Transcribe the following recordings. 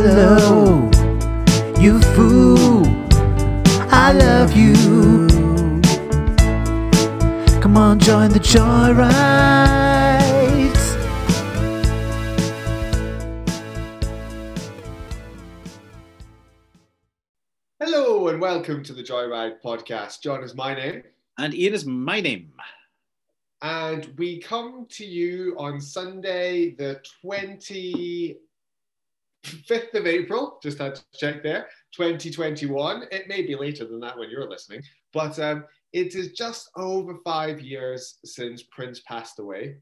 Hello, you fool. I love you. Come on, join the joyride. Hello and welcome to the Joyride podcast. John is my name, And Ian is my name. and we come to you on Sunday, the 25th of April. Just had to check there, 2021. It may be later than that when you're listening, but um, it is just over five years since Prince passed away.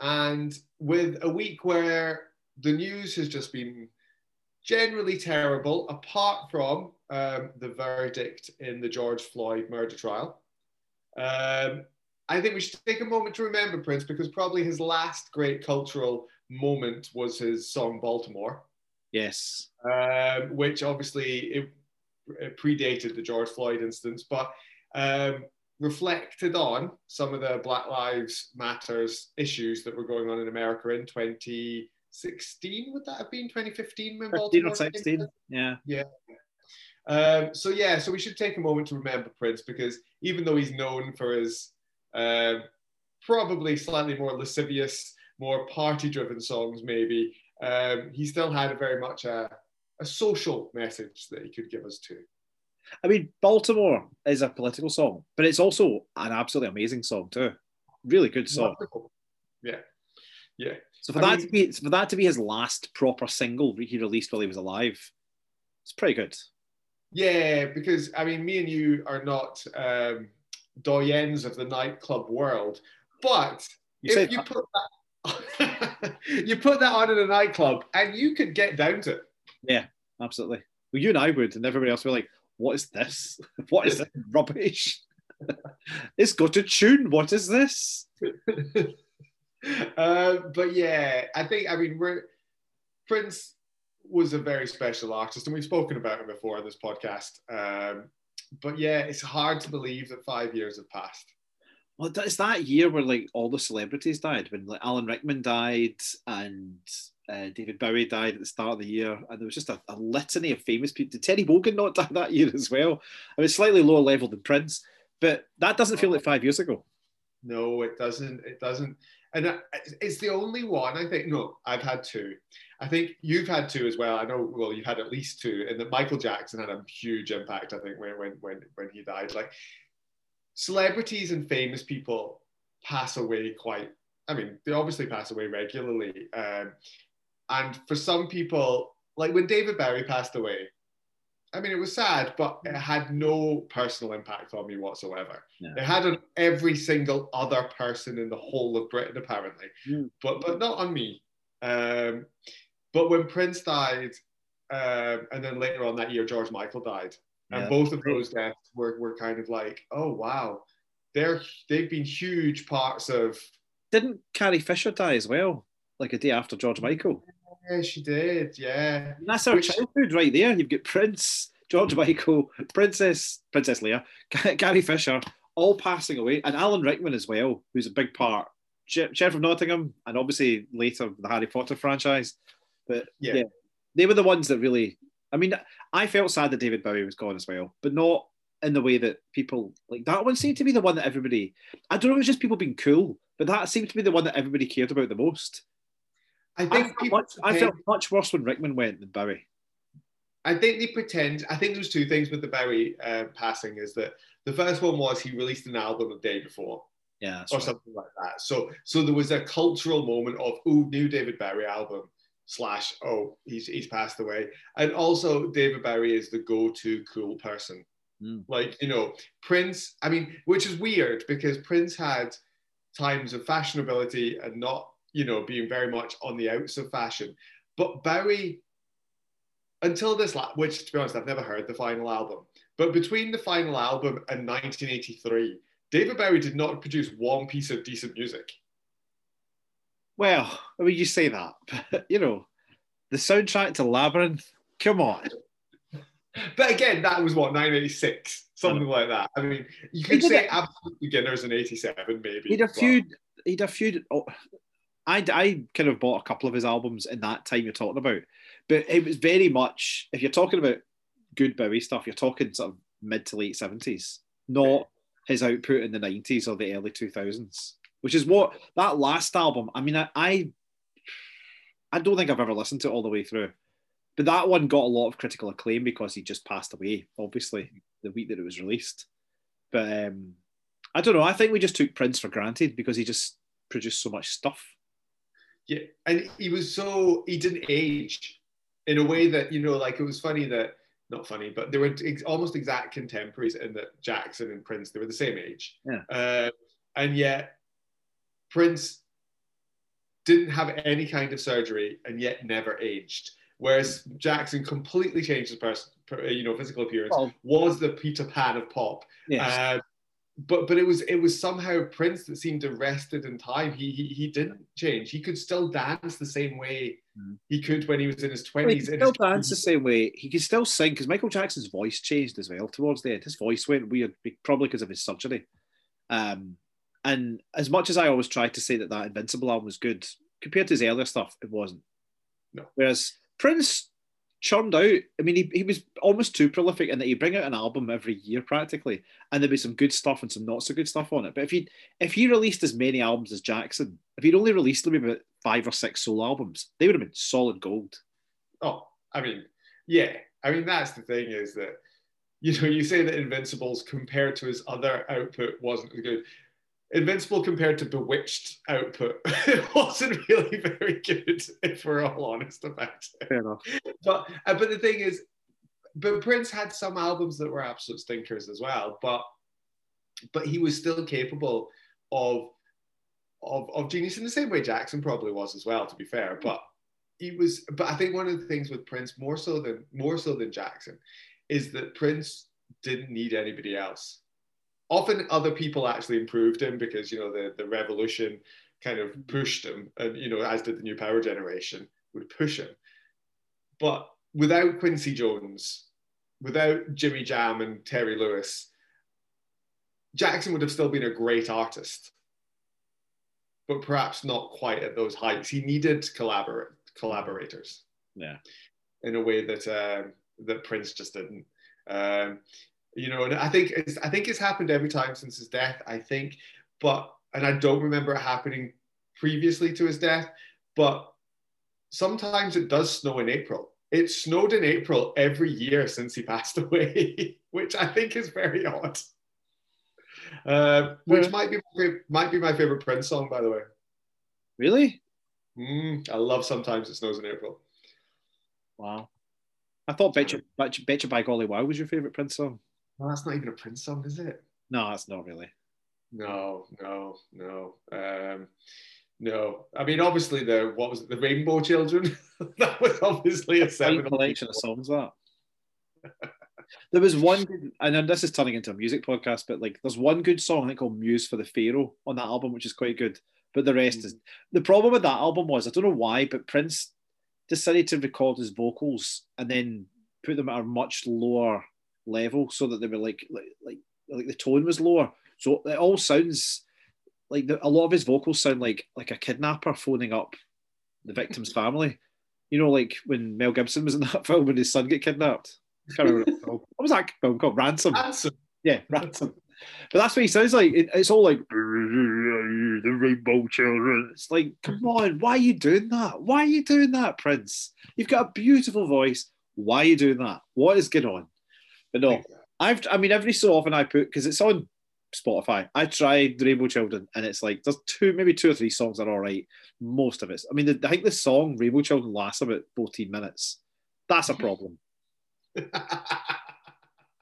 And with a week where the news has just been generally terrible, apart from um, the verdict in the George Floyd murder trial. Um, I think we should take a moment to remember Prince because probably his last great cultural moment was his song Baltimore, Yes. um, which obviously it, it predated the George Floyd instance, but um, reflected on some of the Black Lives Matters issues that were going on in America in 2016. Would that have been 2015 when Baltimore? or 16. Yeah. Yeah. Um, so yeah, so we should take a moment to remember Prince because even though he's known for his um probably slightly more lascivious, more party-driven songs, maybe um, he still had a very much a, a social message that he could give us too. I mean, Baltimore is a political song, but it's also an absolutely amazing song too. Really good song. Wonderful. Yeah, yeah. So for I that mean- to be for that to be his last proper single he released while he was alive, it's pretty good. Yeah, because I mean, me and you are not um, doyens of the nightclub world, but You if you put that, you put that on in a nightclub, and you could get down to it. Yeah, absolutely. Well, you and I would, and everybody else were like, "What is this? What is this rubbish? it's got a tune. What is this?" uh, but yeah, I think I mean we're Prince was a very special artist, and we've spoken about him before on this podcast. Um, but yeah, it's hard to believe that five years have passed. Well, it's that year where like all the celebrities died. When like Alan Rickman died and uh, David Bowie died at the start of the year, and there was just a, a litany of famous people. Did Terry Wogan not die that year as well? I mean, slightly lower level than Prince, but that doesn't feel like five years ago. No, it doesn't. It doesn't. And it's the only one I think. No, I've had two. I think you've had two as well. I know. Well, you've had at least two, and that Michael Jackson had a huge impact. I think when when when when he died, like celebrities and famous people pass away quite. I mean, they obviously pass away regularly, um, and for some people, like when David Bowie passed away, I mean, it was sad, but it had no personal impact on me whatsoever. Yeah. It had on every single other person in the whole of Britain, apparently, Mm. but but not on me. Um, but when Prince died, um, and then later on that year, George Michael died, and Yeah. both of those deaths were, were kind of like, oh wow, they're they've been huge parts of. Didn't Carrie Fisher die as well? Like a day after George Michael. Yeah, she did. Yeah, And that's our Which- childhood right there. You've got Prince, George Michael, Princess, Princess Leia, Carrie Fisher, all passing away, and Alan Rickman as well, who's a big part. Sheriff of Nottingham, and obviously later the Harry Potter franchise. But Yeah. yeah. they were the ones that really. I mean, I felt sad that David Bowie was gone as well, but not in the way that people like that one seemed to be the one that everybody. I don't know it was just people being cool, but that seemed to be the one that everybody cared about the most. I I think felt, people much, I felt much worse when Rickman went than Bowie. I think they pretend. I think there's two things with the Bowie uh, passing is that the first one was he released an album the day before Yeah, or right. something like that. So so there was a cultural moment of oh new David Bowie album slash oh he's he's passed away and also David Bowie is the go-to cool person. Mm. Like you know Prince. I mean, which is weird because Prince had times of fashionability and not you know being very much on the outs of fashion, but Bowie until this, la- which to be honest, I've never heard the final album. But between the final album and 1983, David Bowie did not produce one piece of decent music. Well, I mean, you say that, but you know, the soundtrack to Labyrinth. Come on, But again, that was what 1986, something like that. I mean, you could say it- absolute beginners in '87, maybe. he'd a few. He'd a few. Oh, I, I kind of bought a couple of his albums in that time you're talking about, but it was very much if you're talking about good Bowie stuff, you're talking sort of mid to late seventies, not his output in the nineties or the early two thousands, which is what that last album. I mean, I, I I don't think I've ever listened to it all the way through, but that one got a lot of critical acclaim because he just passed away, obviously the week that it was released. But um, I don't know. I think we just took Prince for granted because he just produced so much stuff. Yeah, and he was so he didn't age in a way that you know, like it was funny that not funny, but they were ex- almost exact contemporaries in that Jackson and Prince they were the same age, Yeah. uh, and yet Prince didn't have any kind of surgery and yet never aged. Whereas Jackson completely changed his person, you know, physical appearance. Well- was the Peter Pan of pop. Yes. Uh, but but it was it was somehow Prince that seemed arrested in time. He he, he didn't change. He could still dance the same way Mm. he could when he was in his Well, he twenties. still dance the same way. He could still sing because Michael Jackson's voice changed as well towards the end. His voice went weird, probably because of his surgery. Um, and as much as I always tried to say that that Invincible album was good, compared to his earlier stuff, it wasn't. No. Whereas Prince churned out. I mean, he, he was almost too prolific in that he'd bring out an album every year practically, and there'd be some good stuff and some not so good stuff on it. But if he if he released as many albums as Jackson, if he'd only released maybe about five or six solo albums, they would have been solid gold. Oh, I mean, yeah. I mean, that's the thing is that, you know, you say that Invincibles compared to his other output wasn't as good. Invincible compared to Bewitched output it wasn't really very good, if we're all honest about it. Fair enough. But uh, but the thing is, but Prince had some albums that were absolute stinkers as well. But but he was still capable of of of genius in the same way Jackson probably was as well. To be fair, but he was. But I think one of the things with Prince more so than more so than Jackson is that Prince didn't need anybody else. Often other people actually improved him because you know the the revolution kind of pushed him, and you know as did the new power generation would push him. But without Quincy Jones, without Jimmy Jam and Terry Lewis, Jackson would have still been a great artist, but perhaps not quite at those heights. He needed collaborate collaborators Yeah. in a way that um, that Prince just didn't. Um, you know, and I think it's, I think it's happened every time since his death. I think, but and I don't remember it happening previously to his death, but sometimes it does snow in April. It snowed in April every year since he passed away, which I think is very odd. Uh, which might be my might be my favorite Prince song, by the way. Really? Mm, I love "Sometimes It Snows in April." Wow. I thought Betcha, Betcha, Betcha by Golly Wow was your favourite Prince song. Well, that's not even a Prince song, is it? No, that's not really. No, no, no, um, no. I mean, obviously the what was it, the Rainbow Children? that was obviously a Seven collection of songs that. there was one good, I know this is turning into a music podcast, but like there's one good song I think called Muse for the Pharaoh on that album, which is quite good. But the rest is the problem with that album was I don't know why, but Prince decided to record his vocals and then put them at a much lower level so that they were like like like, like the tone was lower. So it all sounds like the, a lot of his vocals sound like like a kidnapper phoning up the victim's family. You know, like when Mel Gibson was in that film when his son get kidnapped. I can't remember what, what was that film called? Ransom. Handsome. Yeah, ransom. But that's what he sounds like. It- it's all like the rainbow children. It's like, come on, why are you doing that? Why are you doing that, Prince? You've got a beautiful voice. Why are you doing that? What is going on? But no, I've I mean every so often I put because it's on Spotify. I tried Rainbow Children and it's like there's two, maybe two or three songs that are all right. Most of it. I mean, the, I think the song Rainbow Children lasts about 14 minutes. That's a problem.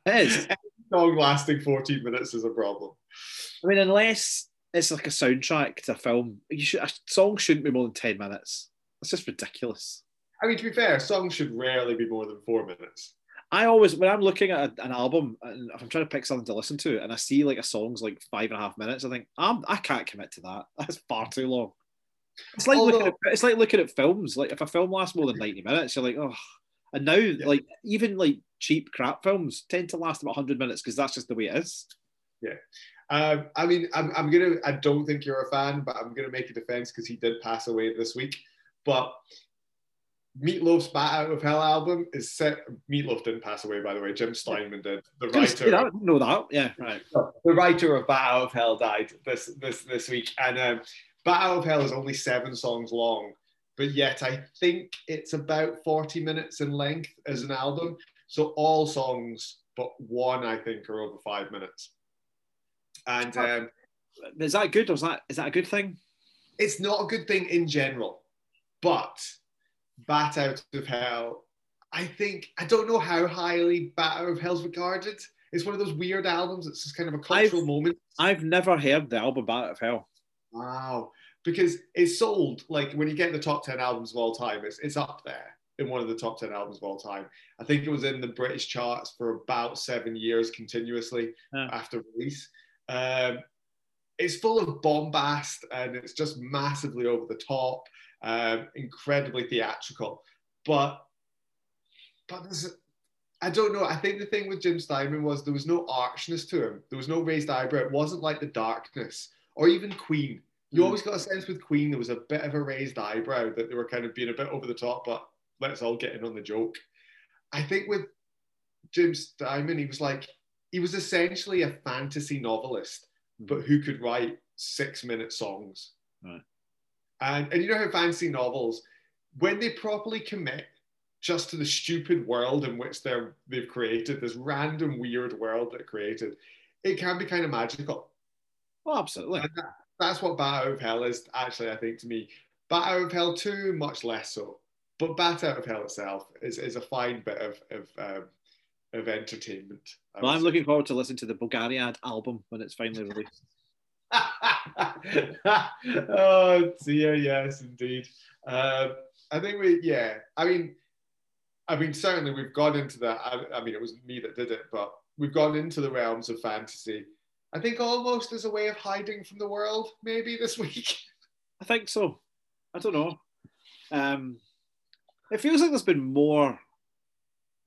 It is. Song lasting 14 minutes is a problem. I mean, unless it's like a soundtrack to a film, you should a song shouldn't be more than ten minutes. That's just ridiculous. I mean, to be fair, songs should rarely be more than four minutes. I always, when I'm looking at a- an album and if I'm trying to pick something to listen to, and I see like a song's like five and a half minutes, I think I'm, I can't commit to that. That's far too long. It's like looking at, it's like looking at films. Like if a film lasts more than ninety minutes, you're like, oh. And now, like even like cheap crap films tend to last about hundred minutes because that's just the way it is. Yeah. Um, I mean, I'm, I'm gonna. I don't think you're a fan, but I'm gonna make a defense because he did pass away this week. But Meatloaf's "Bat Out of Hell" album is set. Meatloaf didn't pass away, by the way. Jim Steinman did. The writer. I didn't know that. Yeah, right. The writer of "Bat Out of Hell" died this this this week, and um, "Bat Out of Hell" is only seven songs long, but yet I think it's about forty minutes in length as an album. So all songs but one, I think, are over five minutes. And um, Is that good or is that is that a good thing? it's not a good thing in general, but Bat Out of Hell, I think, I don't know how highly Bat Out of Hell's regarded. It's one of those weird albums. It's just kind of a cultural I've- moment. I've never heard the album Bat Out of Hell. Wow. Because it's sold, like when you get the top 10 albums of all time, it's, it's up there in one of the top 10 albums of all time. I think it was in the British charts for about seven years continuously Yeah. after release. Um, it's full of bombast and it's just massively over the top, um, incredibly theatrical. But, but there's, I don't know. I think the thing with Jim Steinman was there was no archness to him. There was no raised eyebrow. It wasn't like the darkness or even Queen. You Mm. always got a sense with Queen there was a bit of a raised eyebrow that they were kind of being a bit over the top, but let's all get in on the joke. I think with Jim Steinman, he was like he was essentially a fantasy novelist, but who could write six minute songs. Right. And and you know how fantasy novels, when they properly commit just to the stupid world in which they're they've created, this random weird world that created, it can be kind of magical. Oh, absolutely. And that- that's what Bat Out of Hell is, actually, I think, to me. Bat Out of Hell 2, much less so. But Bat Out of Hell itself is, is a fine bit of, of, um, of entertainment. Well, I'm say. looking forward to listening to the Bulgariad album when it's finally released. oh dear, yes, indeed. Um, I think we, yeah. I mean, I mean, certainly we've gone into that. I, I mean, it was me that did it, but we've gone into the realms of fantasy. I think almost as a way of hiding from the world, maybe this week. I think so. I don't know. Um, it feels like there's been more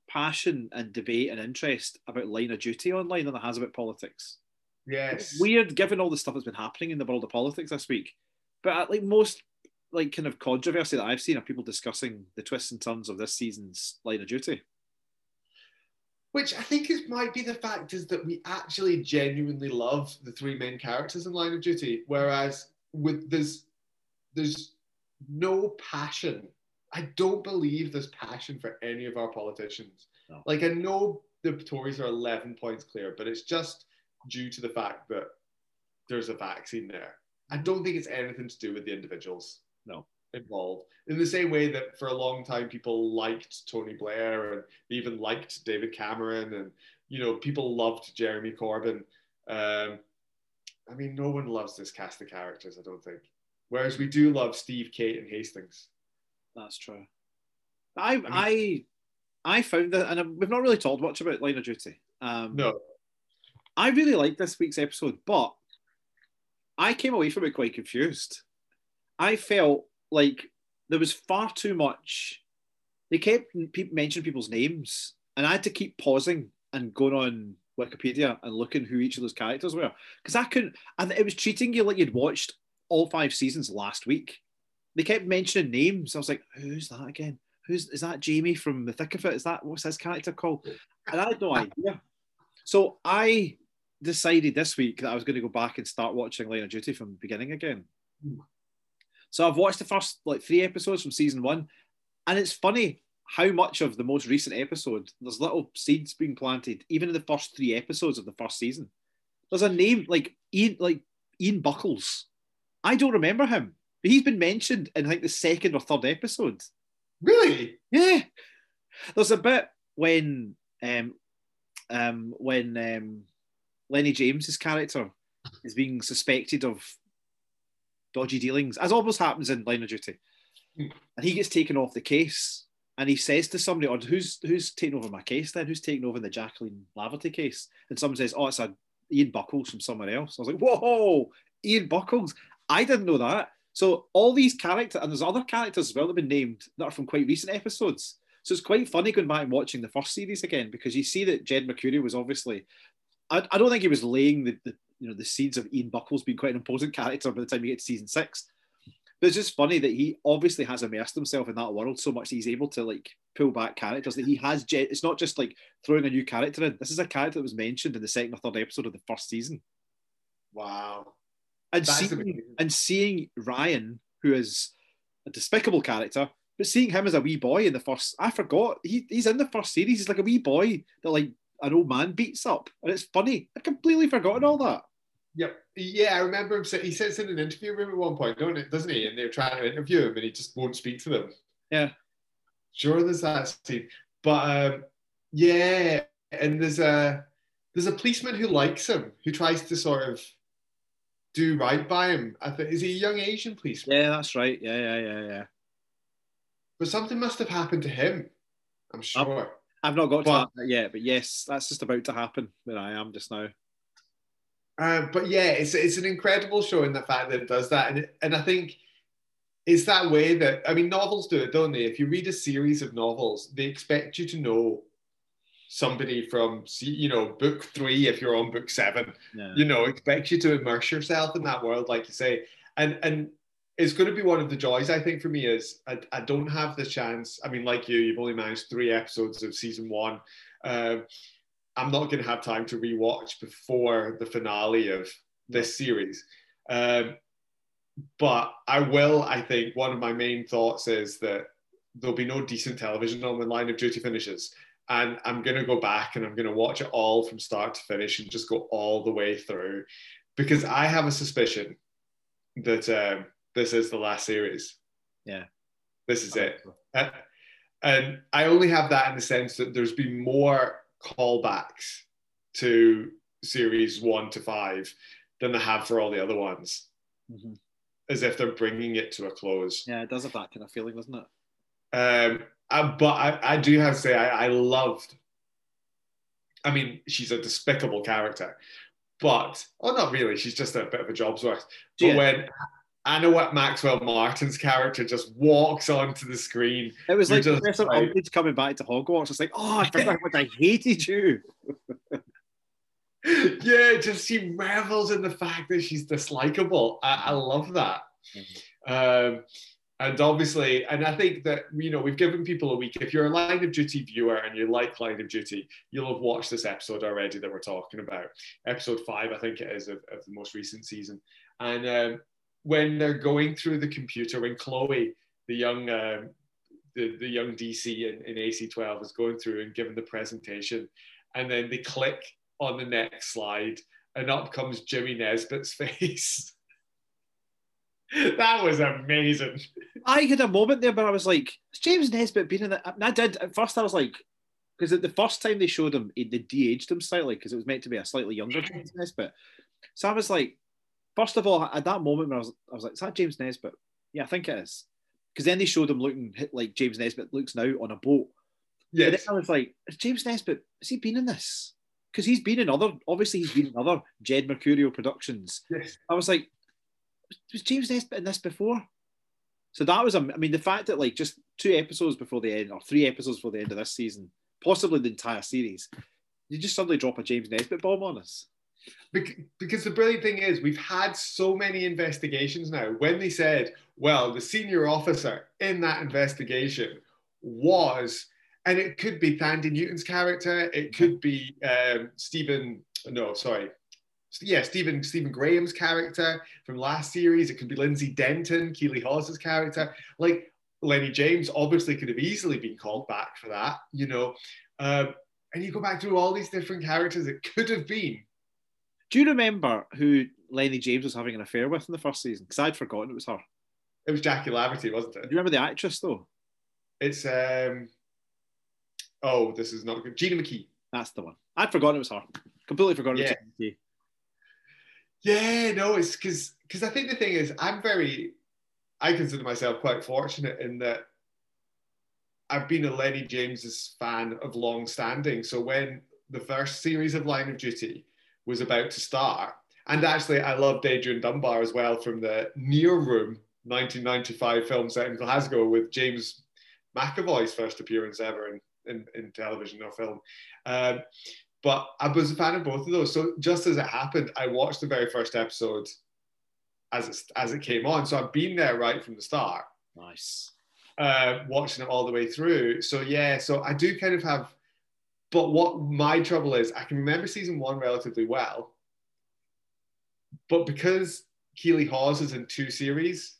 passion and debate and interest about line of duty online than there has about politics. Yes. It's weird given all the stuff that's been happening in the world of politics this week. But like most like kind of controversy that I've seen are people discussing the twists and turns of this season's line of duty. Which I think is might be the fact is that we actually genuinely love the three main characters in Line of Duty, whereas with there's there's no passion. I don't believe there's passion for any of our politicians. No. Like I know the Tories are 11 points clear, but it's just due to the fact that there's a vaccine there. I don't think it's anything to do with the individuals No. involved. In the same way that for a long time people liked Tony Blair and they even liked David Cameron and you know people loved Jeremy Corbyn. Um, I mean, no one loves this cast of characters. I don't think. Whereas we do love Steve, Kate, and Hastings. That's true. I I I found that, and we've not really talked much about Line of Duty. Um, No, I really liked this week's episode, but I came away from it quite confused. I felt like there was far too much. They kept pe- mentioning people's names, and I had to keep pausing and going on Wikipedia and looking who each of those characters were because I couldn't. And it was treating you like you'd watched all five seasons last week. They kept mentioning names. I was like, "Who's that again? Who's is that? Jamie from The Thick of It? Is that what's his character called?" And I had no idea. So I decided this week that I was going to go back and start watching Line of Duty from the beginning again. So I've watched the first like three episodes from season one, and it's funny how much of the most recent episode there's little seeds being planted, even in the first three episodes of the first season. There's a name like Ian, like Ian Buckells. I don't remember him, but he's been mentioned in like the second or third episode. really. Yeah. There's a bit when um um when um Lenny James's character is being suspected of dodgy dealings, as almost happens in Line of Duty. And he gets taken off the case and he says to somebody, or who's who's taking over my case then? Who's taking over the Jacqueline Laverty case? And someone says, Oh, it's a Ian Buckells from somewhere else. I was like, Whoa, Ian Buckells. I didn't know that. So all these characters, and there's other characters as well that have been named that are from quite recent episodes. So it's quite funny going back and watching the first series again because you see that Jed Mercurio was obviously, I, I don't think he was laying the, the you know the seeds of Ian Buckells being quite an important character by the time you get to season six. But it's just funny that he obviously has immersed himself in that world so much that he's able to like pull back characters that he has. It's not just like throwing a new character in. This is a character that was mentioned in the second or third episode of the first season. Wow. And seeing, and seeing Ryan, who is a despicable character, but seeing him as a wee boy in the first, I forgot he, he's in the first series. He's like a wee boy that like an old man beats up, and it's funny. I'd completely forgotten all that. Yep. Yeah, I remember him. Say, he sits in an interview room at one point, don't it? Doesn't he? And they're trying to interview him, and he just won't speak to them. Yeah. Sure, there's that scene, but um, yeah, and there's a there's a policeman who likes him, who tries to sort of do right by him. I think is he a young Asian policeman? Yeah, that's right. Yeah, yeah, yeah, yeah. But something must have happened to him. I'm sure. I've not got but, to that yet, but yes, that's just about to happen where I am just now. Uh, but yeah, it's it's an incredible show in the fact that it does that, and and I think it's that way that I mean novels do it, don't they? If you read a series of novels, they expect you to know somebody from you know book three if you're on book seven. Yeah. You know, expect you to immerse yourself in that world, like you say, and and it's going to be one of the joys I think for me is I, I don't have the chance. I mean, like you, you've only managed three episodes of season one. Uh, I'm not going to have time to rewatch before the finale of this series. Um, but I will, I think, one of my main thoughts is that there'll be no decent television on when Line of Duty finishes. And I'm going to go back and I'm going to watch it all from start to finish and just go all the way through because I have a suspicion that um, this is the last series. Yeah. This is it. and I only have that in the sense that there's been more callbacks to series one to five than they have for all the other ones. Mm-hmm. As if they're bringing it to a close. Yeah, it does have that kind of feeling, doesn't it? Um, I, but I, I, do have to say, I, I loved. I mean, she's a despicable character, but oh, not really. She's just a bit of a job's worth. But yeah. when Anna what Maxwell Martin's character just walks onto the screen. It was like Professor like, Umbridge coming back to Hogwarts. It's like, oh, I forgot how much I hated you. yeah, just she revels in the fact that she's dislikable. I, I love that. Mm-hmm. Um, and obviously, and I think that you know we've given people a week. If you're a Line of Duty viewer and you like Line of Duty, you'll have watched this episode already that we're talking about. Episode five, I think it is, of, of the most recent season. And um, when they're going through the computer, when Chloe, the young um, the, the young DC in, in AC12 is going through and giving the presentation, and then they click on the next slide, and up comes Jimmy Nesbitt's face. that was amazing. I had a moment there, but I was like, has James Nesbitt been in that?" And I did at first. I was like, because the first time they showed him, they de-aged him slightly because it was meant to be a slightly younger James Nesbitt. So I was like, First of all, at that moment when I was, I was like, "Is that James Nesbitt?" Yeah, I think it is. Because then they showed him looking like James Nesbitt looks now on a boat. Yeah. I was like, "Is James Nesbitt? Has he been in this?" Because he's been in other. Obviously, he's been in other Jed Mercurio productions. Yes. I was like, "Was James Nesbitt in this before?" So that was, I mean, the fact that like just two episodes before the end, or three episodes before the end of this season, possibly the entire series, you just suddenly drop a James Nesbitt bomb on us. Because the brilliant thing is, we've had so many investigations now. When they said, well, the senior officer in that investigation was, and it could be Thandi Newton's character, it could be um, Stephen, no, sorry, yeah, Stephen Stephen Graham's character from last series. It could be Lindsay Denton, Keeley Hawes's character. Like Lenny James, obviously could have easily been called back for that, you know. Um, and you go back through all these different characters. It could have been do you remember who Lenny James was having an affair with in the first season? Because I'd forgotten it was her. It was Jackie Laverty, wasn't it? Do you remember the actress though? It's um. Oh, this is not good. Gina McKee. That's the one. I'd forgotten it was her. Completely forgotten yeah. it was Yeah, no, it's because because I think the thing is, I'm very, I consider myself quite fortunate in that I've been a Lenny James's fan of long standing. So when the first series of Line of Duty was about to start. And actually, I loved Adrian Dunbar as well from the Near Room 1995 film set in Glasgow with James McAvoy's first appearance ever in, in, in television or film. Um, But I was a fan of both of those. So just as it happened, I watched the very first episode as it as it came on. So I've been there right from the start, Nice. uh, watching it all the way through. So yeah, so I do kind of have. But what my trouble is, I can remember season one relatively well, but because Keeley Hawes is in two series,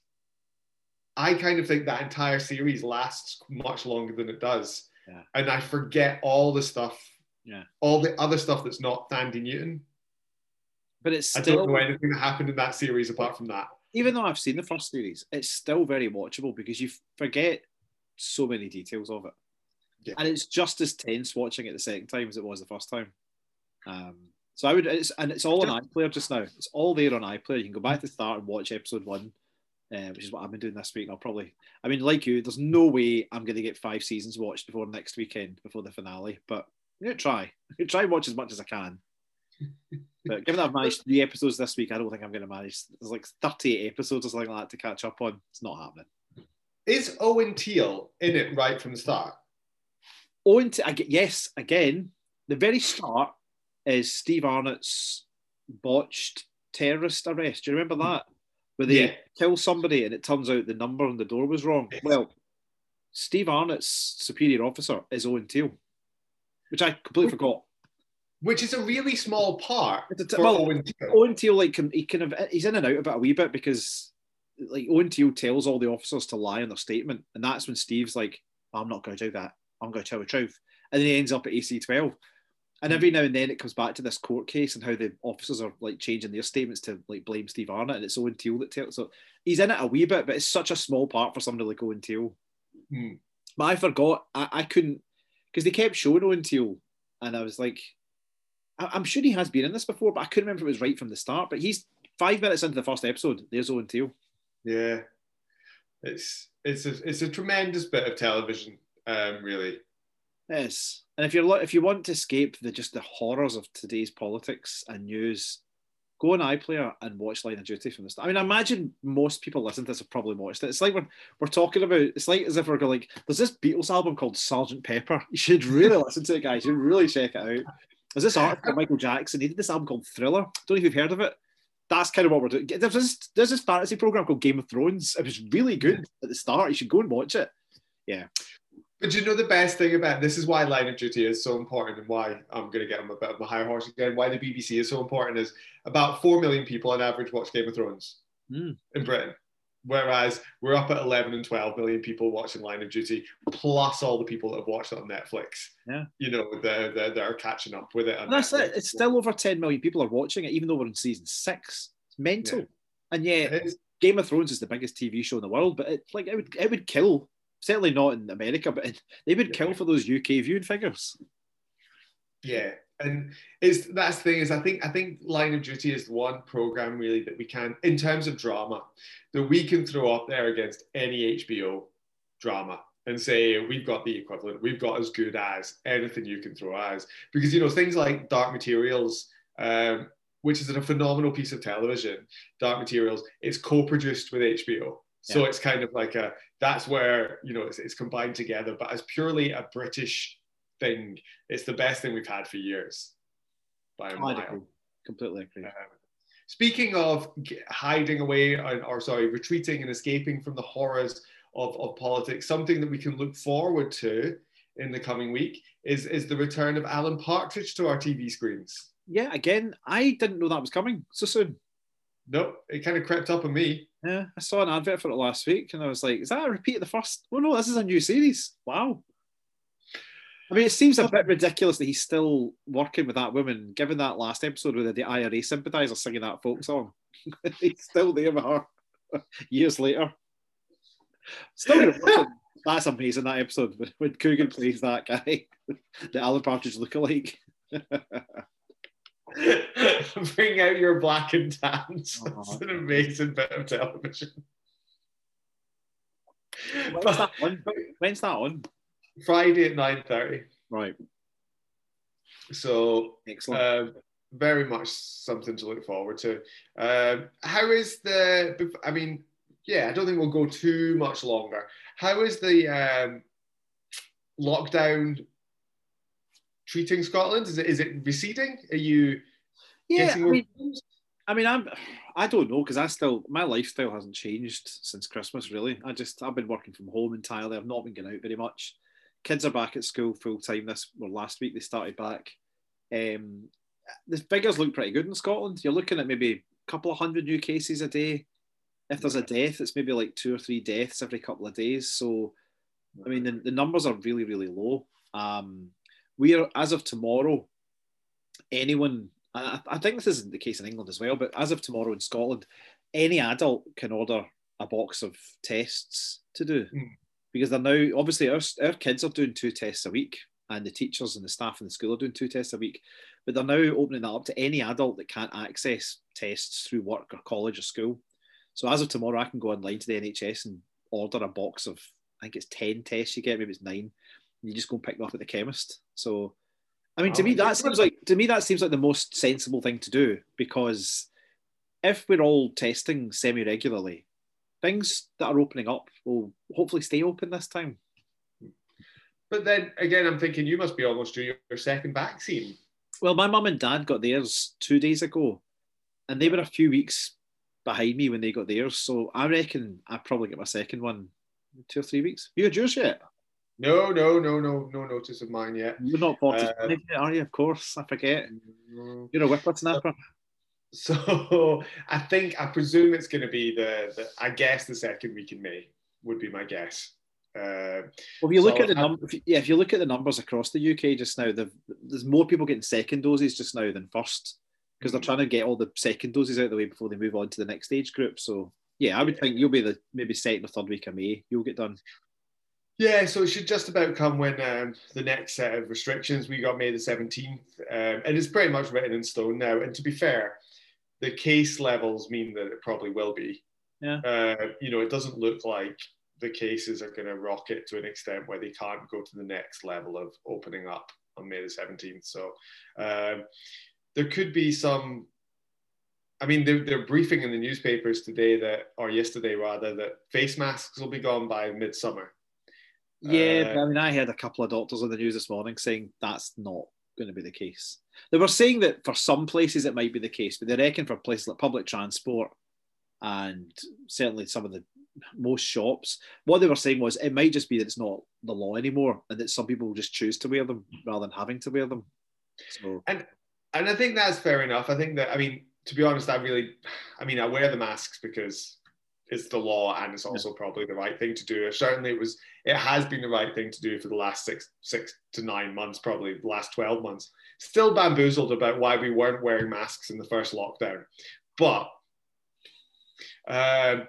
I kind of think that entire series lasts much longer than it does. Yeah. And I forget all the stuff, Yeah. all the other stuff that's not Thandi Newton. But it's still, I don't know anything that happened in that series apart from that. even though I've seen the first series, it's still very watchable because you forget so many details of it. Yeah. And it's just as tense watching it the second time as it was the first time. Um, so I would, it's, and it's all on iPlayer just now. It's all there on iPlayer. You can go back to the start and watch episode one, uh, which is what I've been doing this week. And I'll probably, I mean, like you, there's no way I'm going to get five seasons watched before next weekend, before the finale. But going to try. try and watch as much as I can. But given that I've managed three episodes this week, I don't think I'm going to manage. There's like 38 episodes or something like that to catch up on. It's not happening. Is Owen Teale in it right from the start? Owen, to, yes, again, the very start is Steve Arnott's botched terrorist arrest. Do you remember that? Where they Yeah. kill somebody and it turns out the number on the door was wrong. Yes. Well, Steve Arnott's superior officer is Owen Teale, which I completely forgot. Which is a really small part It's a t- for well, Owen Teale. Owen Teale, like, can, he kind of he's in and out about a wee bit because, like, Owen Teale tells all the officers to lie in their statement, and that's when Steve's like, "I'm not going to do that. I'm going to tell the truth," and then he ends up at AC12. And every now and then it comes back to this court case and how the officers are like changing their statements to like blame Steve Arnott, and it's Owen Teale that tells. So he's in it a wee bit, but it's such a small part for somebody like Owen Teale. Hmm. But I forgot. I, I couldn't because they kept showing Owen Teale, and I was like, I, I'm sure he has been in this before, but I couldn't remember if it was right from the start. But he's five minutes into the first episode. There's Owen Teale. Yeah, it's it's a it's a tremendous bit of television, um, really. Yes, and if you're if you want to escape the just the horrors of today's politics and news, go on iPlayer and watch Line of Duty from the start. I mean, I imagine most people listening to this have probably watched it. It's like we're we're talking about. It's like as if we're going like, there's this Beatles album called Sergeant Pepper. You should really listen to it, guys. You should really check it out. There's this article Michael Jackson. He did this album called Thriller. Don't know if you've heard of it. That's kind of what we're doing. There's this, there's this fantasy program called Game of Thrones. It was really good at the start. You should go and watch it. But you know the best thing about this is why Line of Duty is so important and why I'm going to get on a bit of a higher horse again. Why the BBC is so important is about four million people on average watch Game of Thrones Hmm. in Britain, whereas we're up at 11 and 12 million people watching Line of Duty, plus all the people that have watched it on Netflix. Yeah. you know that are catching up with it. And that's Netflix. it. It's still over 10 million people are watching it, even though we're in season six. It's mental. Yeah. And yet. Game of Thrones is the biggest TV show in the world, but it like it would it would kill. Certainly not in America, but they would kill for those UK viewing figures. Yeah, and is that's the thing is I think I think Line of Duty is the one program really that we can in terms of drama that we can throw up there against any HBO drama and say we've got the equivalent, we've got as good as anything you can throw as because you know things like Dark Materials. Um, which is a phenomenal piece of television, Dark Materials. It's co-produced with HBO, so Yeah. it's kind of like a that's where you know it's, it's combined together. But as purely a British thing, it's the best thing we've had for years by a mile. agree. Completely agree. Um, speaking of hiding away, or, or sorry, retreating and escaping from the horrors of, of politics, something that we can look forward to in the coming week is, is the return of Alan Partridge to our TV screens. Yeah, again, I didn't know that was coming so soon. Nope, it kind of crept up on me. Yeah, I saw an advert for it last week and I was like, is that a repeat of the first? Oh no, this is a new series. Wow. I mean, it seems a bit ridiculous that he's still working with that woman, given that last episode with the IRA sympathiser singing that folk song. he's still there with her years later. Still. That's amazing, that episode when Coogan plays that guy, the Alan Partridge lookalike. Bring out your black and tans. Oh, It's an amazing bit of television. When's that on? When's that on? Friday at 9.30. Right, So excellent. um, very much something to look forward to. Um, how is the? I mean, yeah, I don't think we'll go too much longer. How is the um, lockdown treating Scotland? Is it is it receding? Are you Yeah, I mean, I mean, I'm. I don't know because I still my lifestyle hasn't changed since Christmas. Really, I just I've been working from home entirely. I've not been going out very much. Kids are back at school full time. This well, last week they started back. Um, the figures look pretty good in Scotland. You're looking at maybe a couple of hundred new cases a day. If there's a death, it's maybe like two or three deaths every couple of days. So, I mean, the, the numbers are really, really low. Um, we are, as of tomorrow, anyone, I, I think this isn't the case in England as well, but as of tomorrow in Scotland, any adult can order a box of tests to do Mm. because they're now, obviously, our, our kids are doing two tests a week and the teachers and the staff in the school are doing two tests a week. But they're now opening that up to any adult that can't access tests through work or college or school. So as of tomorrow, I can go online to the NHS and order a box of, I think it's 10 tests you get, maybe it's nine. And you just go and pick them up at the chemist. So, I mean, to Oh, me, that seems like, to me, that seems like the most sensible thing to do because if we're all testing semi regularly, things that are opening up will hopefully stay open this time. But then again, I'm thinking you must be almost due your second vaccine. Well, my mum and dad got theirs two days ago, and they were a few weeks behind me when they got theirs. So I reckon I probably get my second one in two or three weeks. You had yours yet? No, no, no, no, no notice of mine yet. You're not 40, Uh, yet, are you? Of course, I forget. Mm. You're a whippersnapper. So I think I presume it's going to be the, the I guess the second week in May would be my guess. Uh, Well, if you look at the num- if you- yeah, if you look at the numbers across the UK just now, there's more people getting second doses just now than first because they're Mm. trying to get all the second doses out of the way before they move on to the next age group. So yeah, I would Yeah. think you'll be the maybe second or third week of May. You'll get done. Yeah, so it should just about come when um, the next set of restrictions we got May the 17th, um, and it's pretty much written in stone now. And to be fair, the case levels mean that it probably will be. Yeah. Uh, you know, it doesn't look like the cases are going to rocket to an extent where they can't go to the next level of opening up on May the 17th. So um, there could be some. I mean, they're, they're briefing in the newspapers today that, or yesterday rather, that face masks will be gone by midsummer. Yeah, Uh, but I mean, I heard a couple of doctors on the news this morning saying that's not going to be the case. They were saying that for some places it might be the case, but they reckon for places like public transport and certainly some of the most shops, what they were saying was it might just be that it's not the law anymore, and that some people will just choose to wear them rather than having to wear them. So and I think that's fair enough. I think that I mean, to be honest, I really, I mean, I wear the masks because it's the law and it's also probably the right thing to do. Certainly, it was, it has been the right thing to do for the last six, six to nine months, probably the last twelve months. Still bamboozled about why we weren't wearing masks in the first lockdown, but um,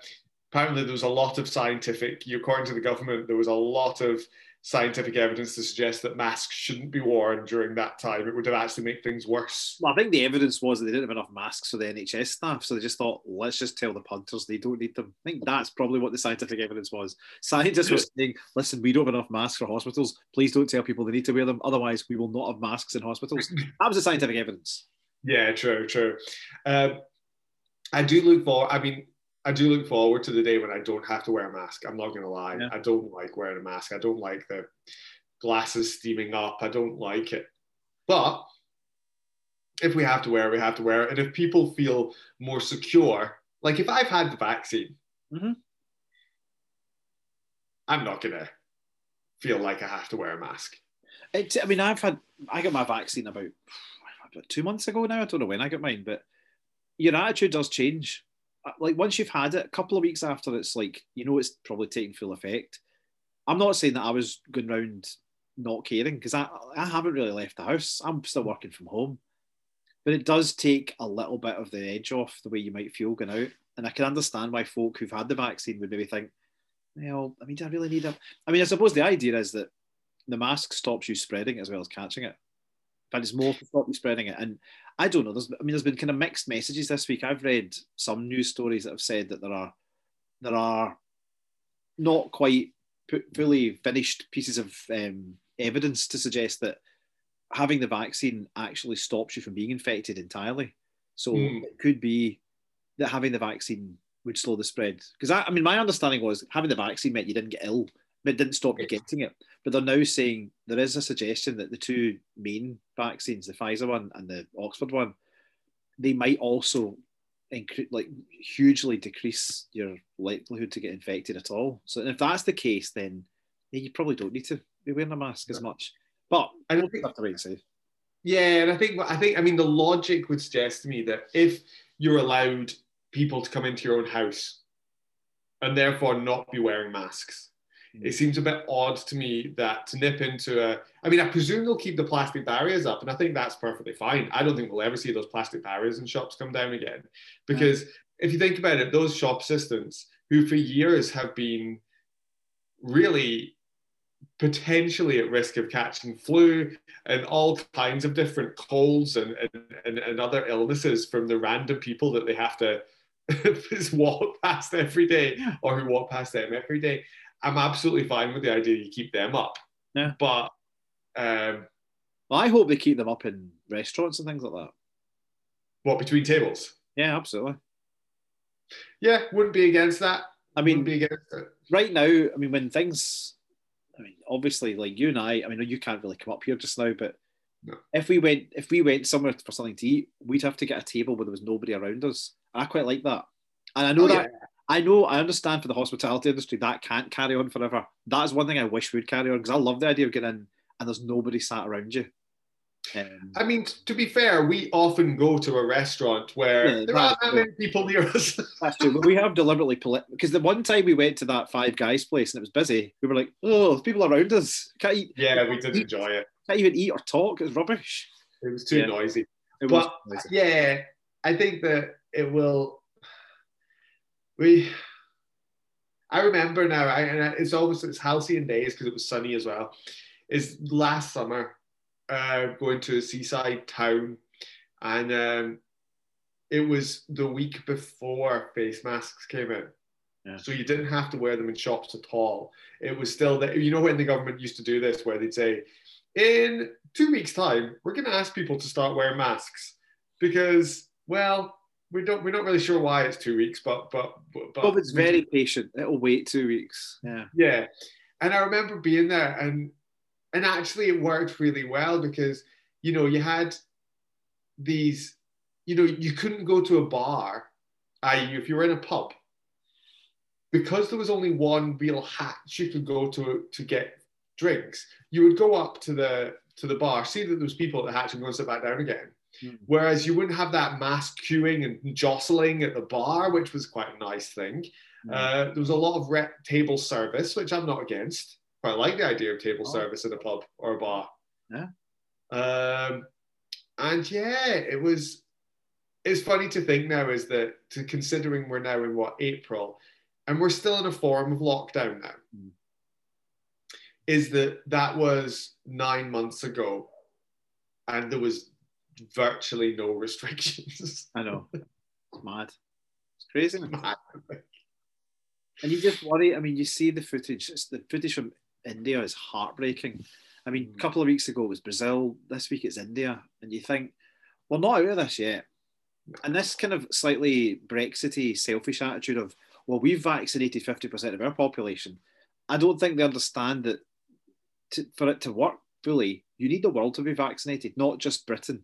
apparently there was a lot of scientific, according to the government, there was a lot of scientific evidence to suggest that masks shouldn't be worn during that time. It would have actually made things worse. well, I think the evidence was that they didn't have enough masks for the NHS staff, so they just thought, let's just tell the punters they don't need them. I think that's probably what the scientific evidence was. Scientists were saying, listen, we don't have enough masks for hospitals. Please don't tell people they need to wear them. Otherwise, we will not have masks in hospitals. That was the scientific evidence. Yeah, true, true. Um, I do look for. I mean, I do look forward to the day when I don't have to wear a mask. I'm not going to lie. Yeah. I don't like wearing a mask. I don't like the glasses steaming up. I don't like it. But if we have to wear it, we have to wear it. And if people feel more secure, like if I've had the vaccine, Mhm. I'm not going to feel like I have to wear a mask. It, I mean, I've had I got my vaccine about, about two months ago now. I don't know when I got mine, but your attitude does change. Like once you've had it, a couple of weeks after, it's like you know it's probably taking full effect. I'm not saying that I was going around not caring because I I haven't really left the house. I'm still working from home, but it does take a little bit of the edge off the way you might feel going out. And I can understand why folk who've had the vaccine would maybe think, well, I mean, do I really need a? I mean, I suppose the idea is that the mask stops you spreading as well as catching it. But it's more to stop you spreading it. And I don't know. There's, I mean, there's been kind of mixed messages this week. I've read some news stories that have said that there are there are not quite fully finished pieces of um, evidence to suggest that having the vaccine actually stops you from being infected entirely. So Hmm. it could be that having the vaccine would slow the spread. Because I, I mean, my understanding was having the vaccine meant you didn't get ill but it didn't stop you getting it. But they're now saying there is a suggestion that the two main vaccines, the Pfizer one and the Oxford one, they might also incre- like hugely decrease your likelihood to get infected at all. So if that's the case, then yeah, you probably don't need to be wearing a mask as much. But I don't think- have to wait and see. Yeah, and I think I think I mean the logic would suggest to me that if you're allowed people to come into your own house and therefore not be wearing masks. It seems a bit odd to me that to nip into a. I mean, I presume they'll keep the plastic barriers up, and I think that's perfectly fine. I don't think we'll ever see those plastic barriers in shops come down again, because if you think about it, those shop assistants who for years have been really potentially at risk of catching flu and all kinds of different colds and, and, and, and other illnesses from the random people that they have to just walk past every day or who walk past them every day. I'm absolutely fine with the idea you keep them up. Yeah. But um, Well, I hope they keep them up in restaurants and things like that. what between tables? Yeah, absolutely. Yeah, wouldn't be against that. I mean, be against it. right now, I mean, when things, I mean, obviously, like you and I, I mean, you can't really come up here just now, but No. if we went, if we went somewhere for something to eat, we'd have to get a table where there was nobody around us. I quite like that, and I know Oh, that. I know, I understand for the hospitality industry that can't carry on forever. That is one thing I wish would carry on because I love the idea of getting in and there's nobody sat around you. Um, I mean, to be fair, we often go to a restaurant where Yeah, there aren't that many people near us. That's true, but we have deliberately because the one time we went to that Five Guys place and it was busy, we were like, "Oh, people around us can't eat, yeah, we did enjoy it. can't even eat or talk. It's rubbish." It was too Yeah. noisy. It But was yeah, I think that it will. We, I remember now. I, and it's always it's halcyon days because it was sunny as well. Is last summer, uh, going to a seaside town, and um, it was the week before face masks came out. Yeah. So you didn't have to wear them in shops at all. It was still that you know when the government used to do this, where they'd say, in two weeks' time, we're going to ask people to start wearing masks because, well, we don't we're not really sure why it's two weeks, but but but, but we very patient. It'll wait two weeks. Yeah. yeah. And I remember being there and and actually it worked really well because you know you had these you know you couldn't go to a bar i.e. if you were in a pub because there was only one real hatch you could go to to get drinks you would go up to the to the bar see that there was people at the hatch and go and sit back down again Hmm. whereas you wouldn't have that mass queuing and jostling at the bar which was quite a nice thing uh, there was a lot of rep table service, which I'm not against. Quite like the idea of table Oh. service in a pub or a bar. Yeah. Um, and yeah, it was. It's funny to think now is that to considering we're now in what April, and we're still in a form of lockdown now. Mm. Is that that was nine months ago, and there was virtually no restrictions. I know. It's mad. It's crazy. And you just worry. I mean, you see the footage. It's the footage from India is heartbreaking. I mean, a couple of weeks ago it was Brazil. This week it's India, and you think, we're not out of this yet. And this kind of slightly Brexity, selfish attitude of, well, we've vaccinated fifty percent of our population. I don't think they understand that to, for it to work fully, you need the world to be vaccinated, not just Britain,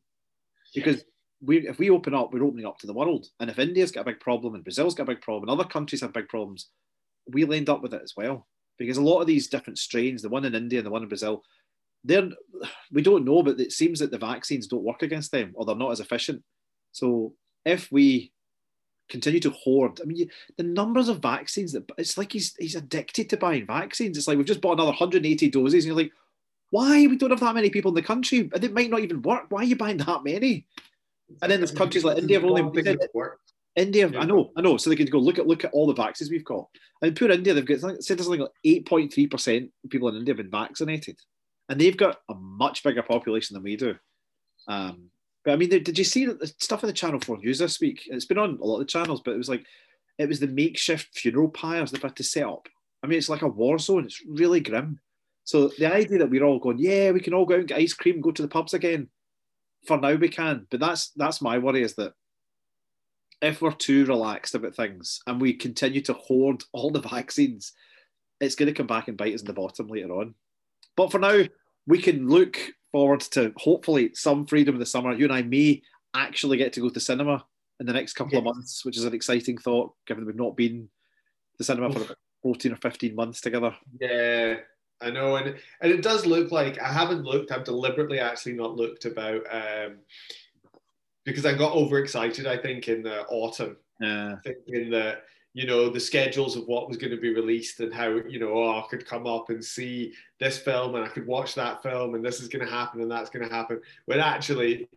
because we if we open up, we're opening up to the world. And if India's got a big problem and Brazil's got a big problem and other countries have big problems, we'll end up with it as well. Because a lot of these different strains, the one in India and the one in Brazil, they're we don't know, but it seems that the vaccines don't work against them or they're not as efficient. So if we continue to hoard, I mean, you, the numbers of vaccines that it's like he's he's addicted to buying vaccines. It's like we've just bought another 180 doses, and you're like, why we don't have that many people in the country, and it might not even work. Why are you buying that many? And then there's countries like India have only- One thing that's worked. India, Yeah. I know, I know. So they could go look at look at all the vaccines we've got. And poor India, they've got something- said there's something like eight point three percent of people in India have been vaccinated, and they've got a much bigger population than we do. Um, but I mean, did did you see the stuff in the Channel Four News this week? It's been on a lot of the channels, but it was like it was the makeshift funeral pyres they've had to set up. I mean, it's like a war zone. It's really grim. So the idea that we're all going, yeah, we can all go out and get ice cream, and go to the pubs again. For now, we can, but that's that's my worry is that if we're too relaxed about things and we continue to hoard all the vaccines, it's going to come back and bite us in the bottom later on. But for now, we can look forward to hopefully some freedom in the summer. You and I may actually get to go to cinema in the next couple of months, which is an exciting thought, given we've not been to the cinema for about 14 or 15 months together. Yeah, I know, and and it does look like I haven't looked. I've deliberately actually not looked about um, because I got overexcited. I think in the autumn, Yeah. thinking that you know the schedules of what was going to be released and how you know oh, I could come up and see this film and I could watch that film and this is going to happen and that's going to happen. When actually,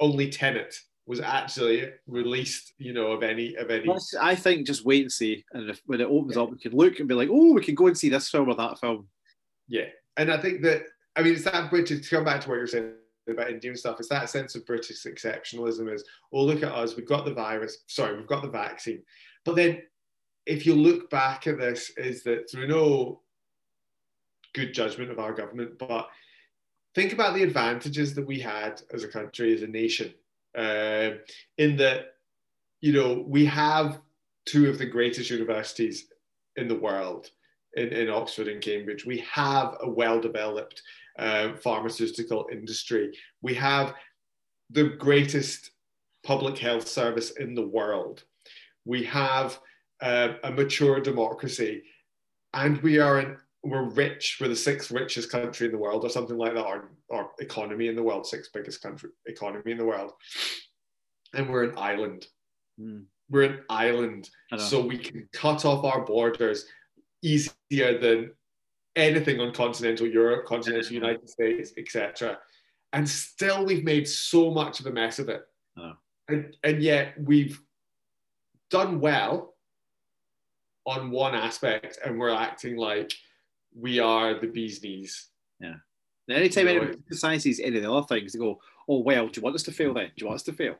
only Tenet was actually released. You know of any of any. I think just wait and see. And if, when it opens up, we can look and be like, oh, we can go and see this film or that film. Yeah, and I think that I mean it's that British. To come back to what you're saying about Indian stuff, it's that sense of British exceptionalism. Is oh look at us, we've got the virus. Sorry, we've got the vaccine. But then, if you look back at this, is that through no good judgment of our government, but think about the advantages that we had as a country, as a nation, um, in that you know we have two of the greatest universities in the world in, in Oxford and Cambridge. We have a well developed uh, pharmaceutical industry. We have the greatest public health service in the world. We have uh, a mature democracy, and we are an, we're rich. We're the sixth richest country in the world, or something like that, or, or economy in the world, sixth biggest country economy in the world, and we're an island. Hmm. We're an island, so we can cut off our borders easier than anything on continental Europe, continental. United States, etc. And still, we've made so much of a mess of it. Oh. And, and yet, we've done well on one aspect, and we're acting like we are the bee's knees. Yeah. And anytime No, anyone criticizes any of the other things, they go, "Oh well, do you want us to fail then? Do you want us to fail?"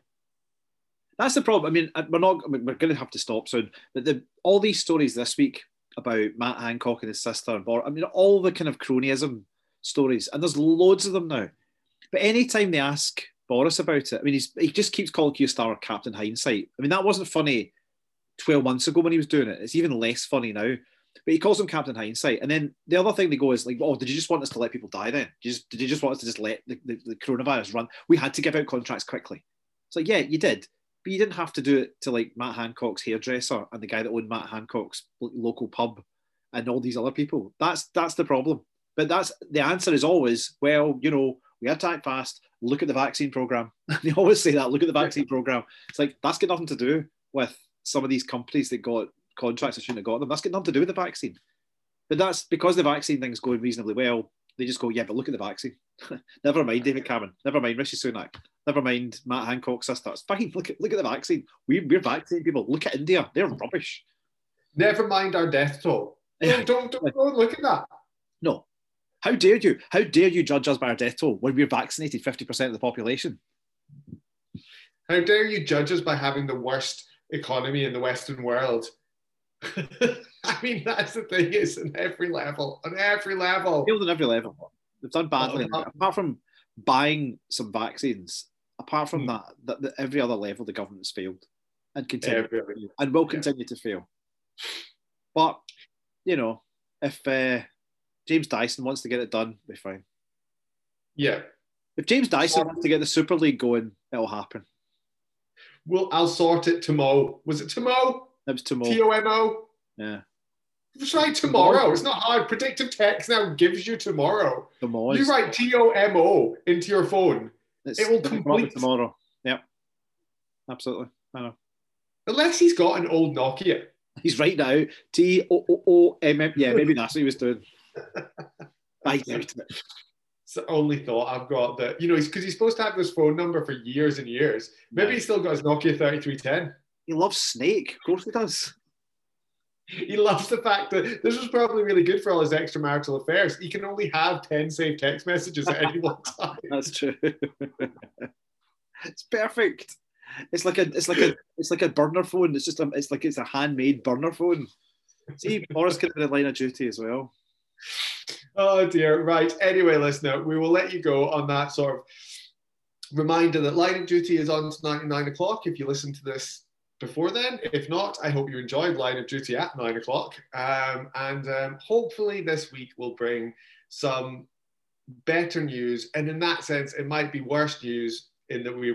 That's the problem. I mean, uh, we're not. We're going to have to stop soon. But the all these stories this week about Matt Hancock and his sister and Bor, I mean, all the kind of cronyism stories, and there's loads of them now. But anytime they ask Boris about it, I mean, he just keeps calling Keir Starmer Captain Hindsight. I mean, that wasn't funny 12 months ago when he was doing it. It's even less funny now. But he calls him Captain Hindsight. And then the other thing they go is like, oh, did you just want us to let people die then? Did you just, did you just want us to just let the, the, the coronavirus run? We had to give out contracts quickly. It's like, yeah, you did. But you didn't have to do it to like Matt Hancock's hairdresser and the guy that owned Matt Hancock's local pub and all these other people. That's that's the problem. But that's the answer is always, well, you know, we had fast. Look at the vaccine program. they always say that. Look at the vaccine program. It's like that's got nothing to do with some of these companies that got contracts that shouldn't have got them. That's got nothing to do with the vaccine. But that's because the vaccine thing's going reasonably well. They just go, yeah, but look at the vaccine. Never mind David Cameron. Never mind Rishi Sunak. Never mind Matt Hancock's sister. It's fine. Look at look at the vaccine. We, we're vaccinating people. Look at India. They're rubbish. Never mind our death toll. Don't, don't, don't, don't look at that. No. How dare you? How dare you judge us by our death toll when we're vaccinated 50% of the population? How dare you judge us by having the worst economy in the Western world? I mean, that's the thing, is on every level, on every level. failed on every level. They've done badly. Oh, apart from buying some vaccines, apart from Hmm. that, that, every other level the government's failed and continue fail, and will yeah. continue to fail. But you know, if uh, James Dyson wants to get it done, we'll be fine. Yeah. If James Dyson wants to get the Super League going, it'll happen. Well, I'll sort it tomorrow. Was it tomorrow? It was tomorrow. T O M O? Yeah, write tomorrow. It's not hard. Predictive text now gives you tomorrow. tomorrow. You write T O M O into your phone. It's, it will it'll come up complete. tomorrow. Yep, absolutely. I know. Unless he's got an old Nokia. He's right now. T O O O M M. Yeah, maybe that's what he was doing. I doubt it. It's the only thought I've got that, you know, because he's, supposed to have this phone number for years and years. Maybe Yeah. he's still got his Nokia 3310. He loves Snake. Of course he does. He loves the fact that this was probably really good for all his extramarital affairs. He can only have 10 saved text messages at any one time. That's true. it's perfect. It's like a it's like a it's like a burner phone. It's just a it's like it's a handmade burner phone. See, can have a line of duty as well. Oh dear. Right. Anyway, listener, we will let you go on that sort of reminder that Line of Duty is on tonight at nine o'clock. If you listen to this before then. If not, I hope you enjoyed Line of Duty at nine o'clock. Um, and um, hopefully, this week will bring some better news. And in that sense, it might be worse news in that we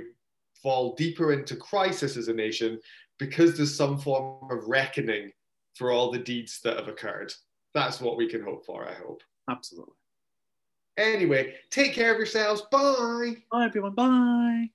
fall deeper into crisis as a nation because there's some form of reckoning for all the deeds that have occurred. That's what we can hope for, I hope. Absolutely. Anyway, take care of yourselves. Bye. Bye, everyone. Bye.